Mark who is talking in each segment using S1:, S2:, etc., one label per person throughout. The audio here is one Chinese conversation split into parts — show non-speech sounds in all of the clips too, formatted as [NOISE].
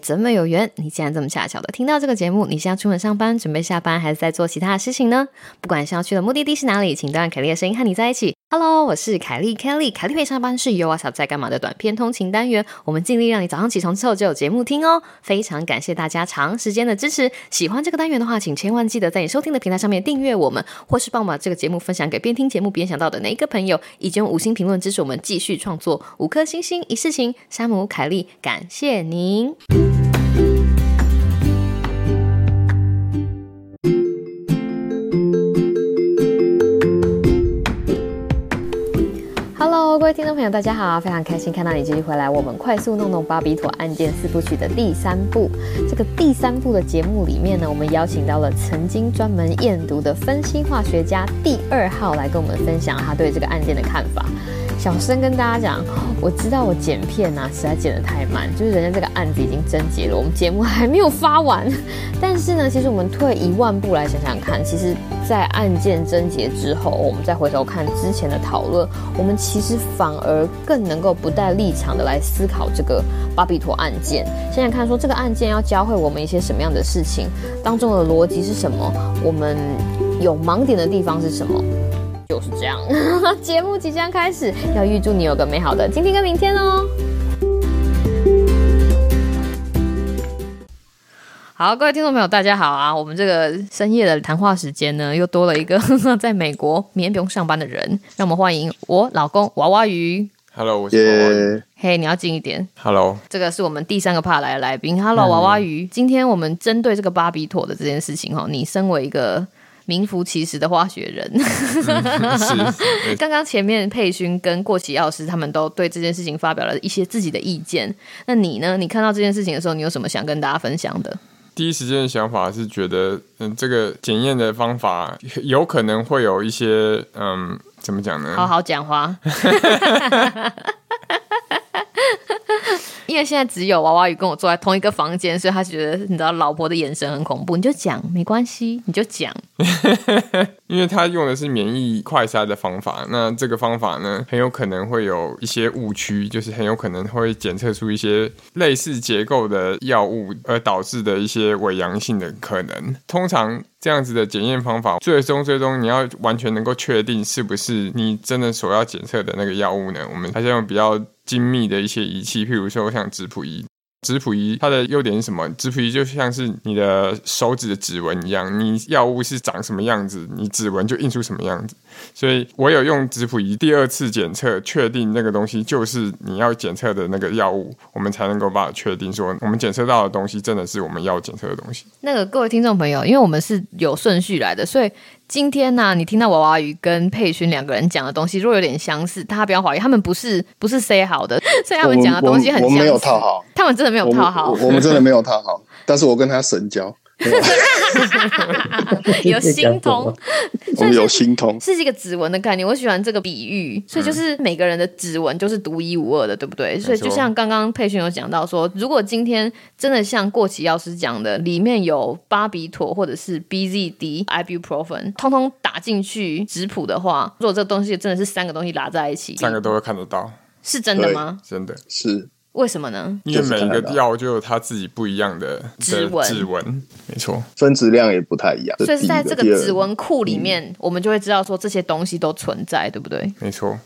S1: 怎么有缘？你竟然这么恰巧的听到这个节目？你现在出门上班，准备下班，还是在做其他的事情呢？不管是要去的目的地是哪里，请都让凯莉的声音和你在一起。Hello，我是凯莉，Kelly。凯莉陪上班是 Yo! What's Up 在干嘛的短片通勤单元。我们尽力让你早上起床之后就有节目听哦。非常感谢大家长时间的支持。喜欢这个单元的话，请千万记得在你收听的平台上面订阅我们，或是帮我把这个节目分享给边听节目边想到的哪一个朋友，以及用五星评论支持我们继续创作。五颗星星一世情，山姆凯莉，感谢您。听众朋友，大家好，非常开心看到你继续回来。我们快速弄懂巴比妥案件四部曲的第三部，这个第三部的节目里面呢，我们邀请到了曾经专门验毒的分析化学家第二号来跟我们分享他对这个案件的看法。小声跟大家讲，我知道我剪片啊，实在剪得太慢，就是人家这个案子已经侦结了，我们节目还没有发完。但是呢，其实我们退一万步来想想看，其实，在案件侦结之后，我们再回头看之前的讨论，我们其实反而更能够不带立场的来思考这个巴比妥案件。想想看说这个案件要教会我们一些什么样的事情，当中的逻辑是什么，我们有盲点的地方是什么。就是这样，[LAUGHS] 节目即将开始，要预祝你有个美好的今天跟明天哦。好，各位听众朋友，大家好啊！我们这个深夜的谈话时间呢，又多了一个 [LAUGHS] 在美国明天不用上班的人，让我们欢迎我老公娃娃鱼。
S2: Hello，我是娃娃鱼。
S1: 嘿，你要近一点。
S2: Hello，
S1: 这个是我们第三个 part 来的来宾。Hello，娃娃鱼。今天我们针对这个芭比妥的这件事情哈，你身为一个。名副其实的化学人，是。[LAUGHS] 刚刚前面佩勋跟过期药师他们都对这件事情发表了一些自己的意见。那你呢？你看到这件事情的时候，你有什么想跟大家分享的？
S2: 第一时间的想法是觉得，嗯，这个检验的方法有可能会有一些，嗯，怎么讲呢？
S1: 好好讲话。因为现在只有娃娃鱼跟我坐在同一个房间，所以他觉得你知道老婆的眼神很恐怖。你就讲没关系，你就讲。[LAUGHS]
S2: 因为他用的是免疫快筛的方法，那这个方法呢，很有可能会有一些误区，就是很有可能会检测出一些类似结构的药物，而导致的一些伪阳性的可能。通常这样子的检验方法，最终最终你要完全能够确定是不是你真的所要检测的那个药物呢？我们还是用比较。精密的一些仪器，譬如说像质谱仪。质谱仪它的优点是什么？质谱仪就像是你的手指的指纹一样，你药物是长什么样子，你指纹就印出什么样子。所以我有用质谱仪第二次检测，确定那个东西就是你要检测的那个药物，我们才能够把它确定说我们检测到的东西真的是我们要检测的东西。
S1: 那个各位听众朋友，因为我们是有顺序来的，所以今天呢、啊，你听到娃娃鱼跟佩勋两个人讲的东西，如果有点相似，大家不要怀疑，他们不是不是 say 好的，所以他们讲的东西很相似。
S3: 我，我，我没有套好，
S1: 他们真的没有套好，
S3: 我，我，我们真的没有套好，但是我跟他神交。[LAUGHS] [LAUGHS]
S1: 有心通，
S3: 我们有心通，
S1: 是一个指纹的概念。我喜欢这个比喻，所以就是每个人的指纹就是独一无二的，对不对？所以就像刚刚佩勋有讲到说，如果今天真的像过期药师讲的，里面有巴比妥或者是 BZD、Ibuprofen，通通打进去质谱的话，如果这个东西真的是三个东西拉在一起，
S2: 三个都会看得到，
S1: 是真的吗？
S2: 真的
S3: 是。
S1: 为什么呢？
S2: 因为每一个药就有它自己不一样的指纹，指纹没错，
S3: 分子量也不太一样。
S1: 所以是在这个指纹库里面，嗯，我们就会知道说这些东西都存在，对不对？
S2: 没错。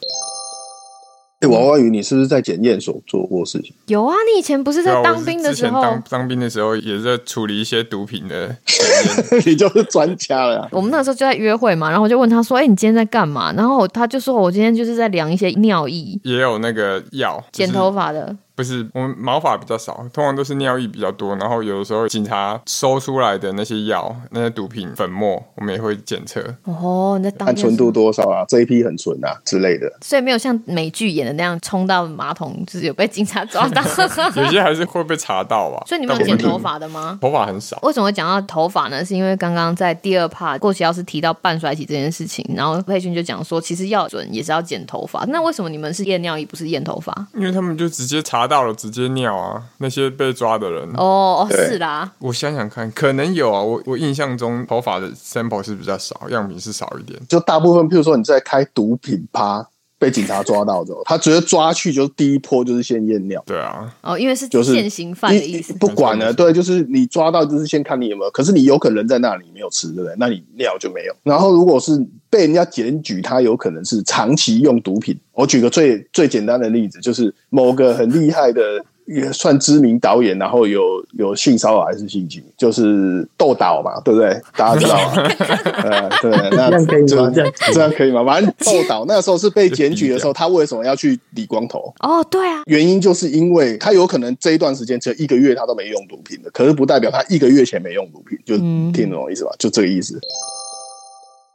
S3: 欸、娃娃鱼，你是不是在检验所做过事情？
S1: 有啊，你以前不是在当兵的时候？
S2: 当当兵的时候也是在处理一些毒品的，[LAUGHS]
S3: 你就是专家了。
S1: 我们那个时候就在约会嘛，然后我就问他说：“哎、欸，你今天在干嘛？”然后他就说：“我今天就是在量一些尿液，
S2: 也有那个药，
S1: 剪头发的。”
S2: 不是，我们毛发比较少，通常都是尿液比较多。然后有的时候警察收出来的那些药、那些毒品粉末，我们也会检测。
S1: 哦，那当
S3: 看纯度多少啊？这一批很纯啊之类的。
S1: 所以没有像美剧演的那样冲到马桶，就是有被警察抓到。[LAUGHS]
S2: 有些还是会被查到啊。
S1: 所以你们有剪头发的吗？
S2: 头发很少。
S1: 为什么会讲到头发呢？是因为刚刚在第二 part 过期药师提到半衰期这件事情，然后佩君就讲说，其实要准也是要剪头发。那为什么你们是验尿液，不是验头发？
S2: 因为他们就直接查到了，直接尿。啊，那些被抓的人
S1: 哦，是啦。
S2: 我想想看，可能有啊。我我印象中头发的 sample 是比较少，样品是少一点。
S3: 就大部分，譬如说你在开毒品趴，被警察抓到之后，他直接抓去，就是第一波就是先验尿。
S2: 对啊，
S1: 哦，因为是
S3: 就是
S1: 现行犯的意思。
S3: 不管了，对，就是你抓到就是先看你有没有，可是你有可能在那里没有吃，对不对？那你尿就没有。然后如果是被人家检举，他有可能是长期用毒品。我举个最最简单的例子，就是某个很厉害的。也算知名导演，然后有有性骚扰还是性侵，就是窦导嘛，对不对？大家知道吗？[LAUGHS] 呃，对，那这样可以吗？这样这样可以吗？反正窦导那时候是被检举的时候，他为什么要去理光头？
S1: 哦，对啊，
S3: 原因就是因为他有可能这一段时间只有一个月他都没用毒品的，可是不代表他一个月前没用毒品，就听懂我意思吧？就这个意思。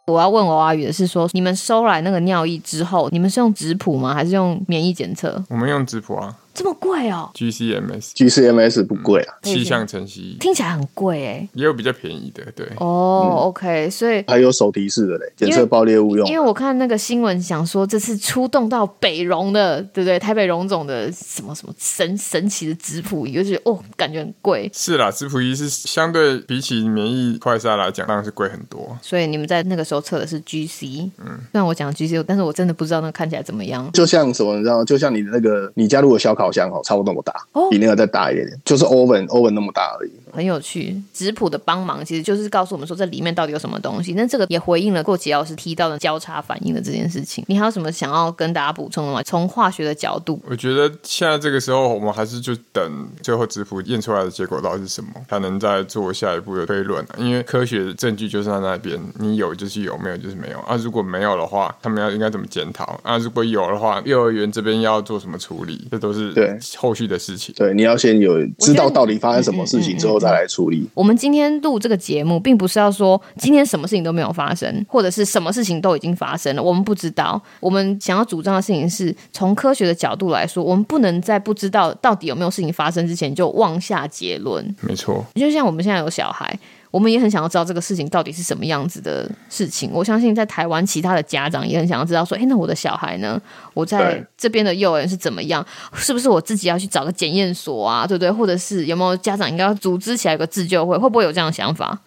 S1: 我要问娃娃鱼的是说，你们收来那个尿液之后，你们是用质谱吗？还是用免疫检测？
S2: 我们用质谱啊。
S1: 这么贵哦
S3: ？GCMS，GCMS 不贵啊，
S2: 气象成绩
S1: 听起来很贵哎，
S2: 也有比较便宜的，对。
S1: 哦，OK，所以
S3: 还有手提式的嘞，检测爆裂物用。
S1: 因为我看那个新闻，想说这次出动到北荣的，对不对？台北荣总的什么什么神神奇的质谱仪，就是哦，感觉很贵。
S2: 是啦，质谱仪是相对比起免疫快筛来讲，当然是贵很多。
S1: 所以你们在那个时候测的是 GC，嗯，虽然我讲 GC，但是我真的不知道那看起来怎么样。
S3: 就像什么，你知道？就像你的那个，你家如果小烤箱哦，差不多那么大，比那个再大一点点，就是 oven oven 那么大而已。
S1: 很有趣，质谱的帮忙其实就是告诉我们说这里面到底有什么东西。那这个也回应了过吉老师提到的交叉反应的这件事情。你还有什么想要跟大家补充的吗？从化学的角度，
S2: 我觉得现在这个时候我们还是就等最后质谱验出来的结果到底是什么，才能再做下一步的推论。因为科学的证据就是在那边，你有就是有，没有就是没有。啊，如果没有的话，他们要应该怎么检讨？啊，如果有的话，幼儿园这边要做什么处理？这都是对后续的事情。
S3: 对，你要先有知道到底发生什么事情之后再来处理。
S1: 我们今天录这个节目，并不是要说今天什么事情都没有发生，或者是什么事情都已经发生了。我们不知道。我们想要主张的事情是从科学的角度来说，我们不能在不知道到底有没有事情发生之前就妄下结论。
S2: 没错，
S1: 就像我们现在有小孩。我们也很想要知道这个事情到底是什么样子的事情。我相信在台湾，其他的家长也很想要知道说，哎，那我的小孩呢？我在这边的幼儿园是怎么样？是不是我自己要去找个检验所啊？对不对？或者是有没有家长应该要组织起来一个自救会？会不会有这样的想法？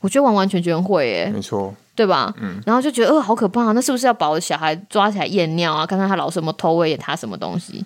S1: 我觉得完完全全会耶，
S2: 没错，
S1: 对吧？嗯，然后就觉得，呃，好可怕啊！那是不是要把我的小孩抓起来验尿啊？看看他老是有没有偷喂他什么东西？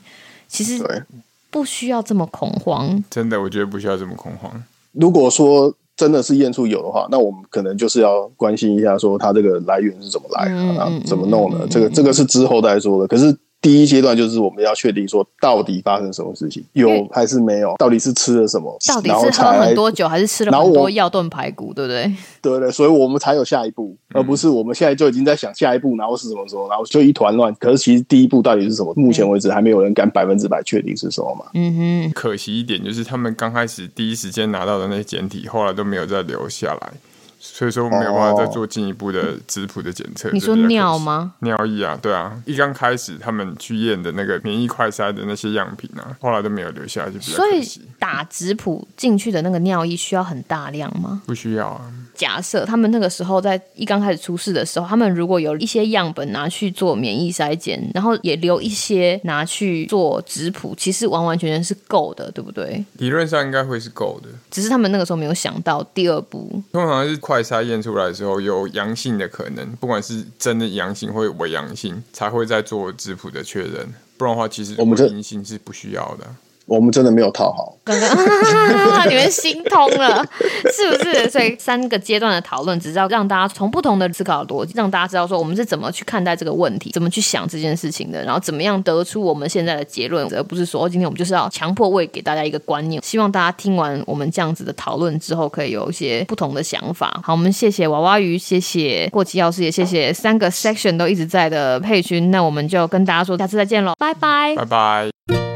S1: 其实不需要这么恐慌。
S2: 真的，我觉得不需要这么恐慌。
S3: 如果说。真的是验出有的话，那我们可能就是要关心一下，说它这个来源是怎么来的，怎么弄的？嗯、这个这个是之后再说的。可是。第一阶段就是我们要确定说到底发生什么事情，有还是没有？到底是吃了什么？
S1: 到底是喝很多酒还是吃了很多药炖排骨？对不对？
S3: 对对，所以我们才有下一步，而不是我们现在就已经在想下一步，然后是什么时候，然后就一团乱。可是其实第一步到底是什么？目前为止还没有人敢百分之百确定是什么嘛。
S1: 嗯哼，
S2: 可惜一点就是他们刚开始第一时间拿到的那些简体，后来都没有再留下来。所以说我没有办法再做进一步的质谱的检测。
S1: 你说尿吗？
S2: 尿液啊，对啊。一刚开始他们去验的那个免疫快筛的那些样品啊，后来都没有留下来，就比较可惜。
S1: 所以打质谱进去的那个尿液需要很大量吗？
S2: 不需要啊。
S1: 假设他们那个时候在一刚开始出事的时候，他们如果有一些样本拿去做免疫筛检，然后也留一些拿去做质谱，其实完完全全是够的，对不对？
S2: 理论上应该会是够的，
S1: 只是他们那个时候没有想到第二步。
S2: 通常是快筛验出来之后有阳性的可能，不管是真的阳性或伪阳性，才会再做质谱的确认。不然的话，其实我们阴性是不需要的。
S3: 我们真的没有套好，
S1: 刚刚你们心通了，是不是？所以三个阶段的讨论，只是要让大家从不同的思考逻辑，让大家知道说我们是怎么去看待这个问题，怎么去想这件事情的，然后怎么样得出我们现在的结论，而不是说今天我们就是要强迫喂给大家一个观念。希望大家听完我们这样子的讨论之后，可以有一些不同的想法。好，我们谢谢娃娃鱼，谢谢过期药师，也谢谢三个 section 都一直在的佩君。那我们就跟大家说，下次再见喽，拜拜，
S2: 拜拜。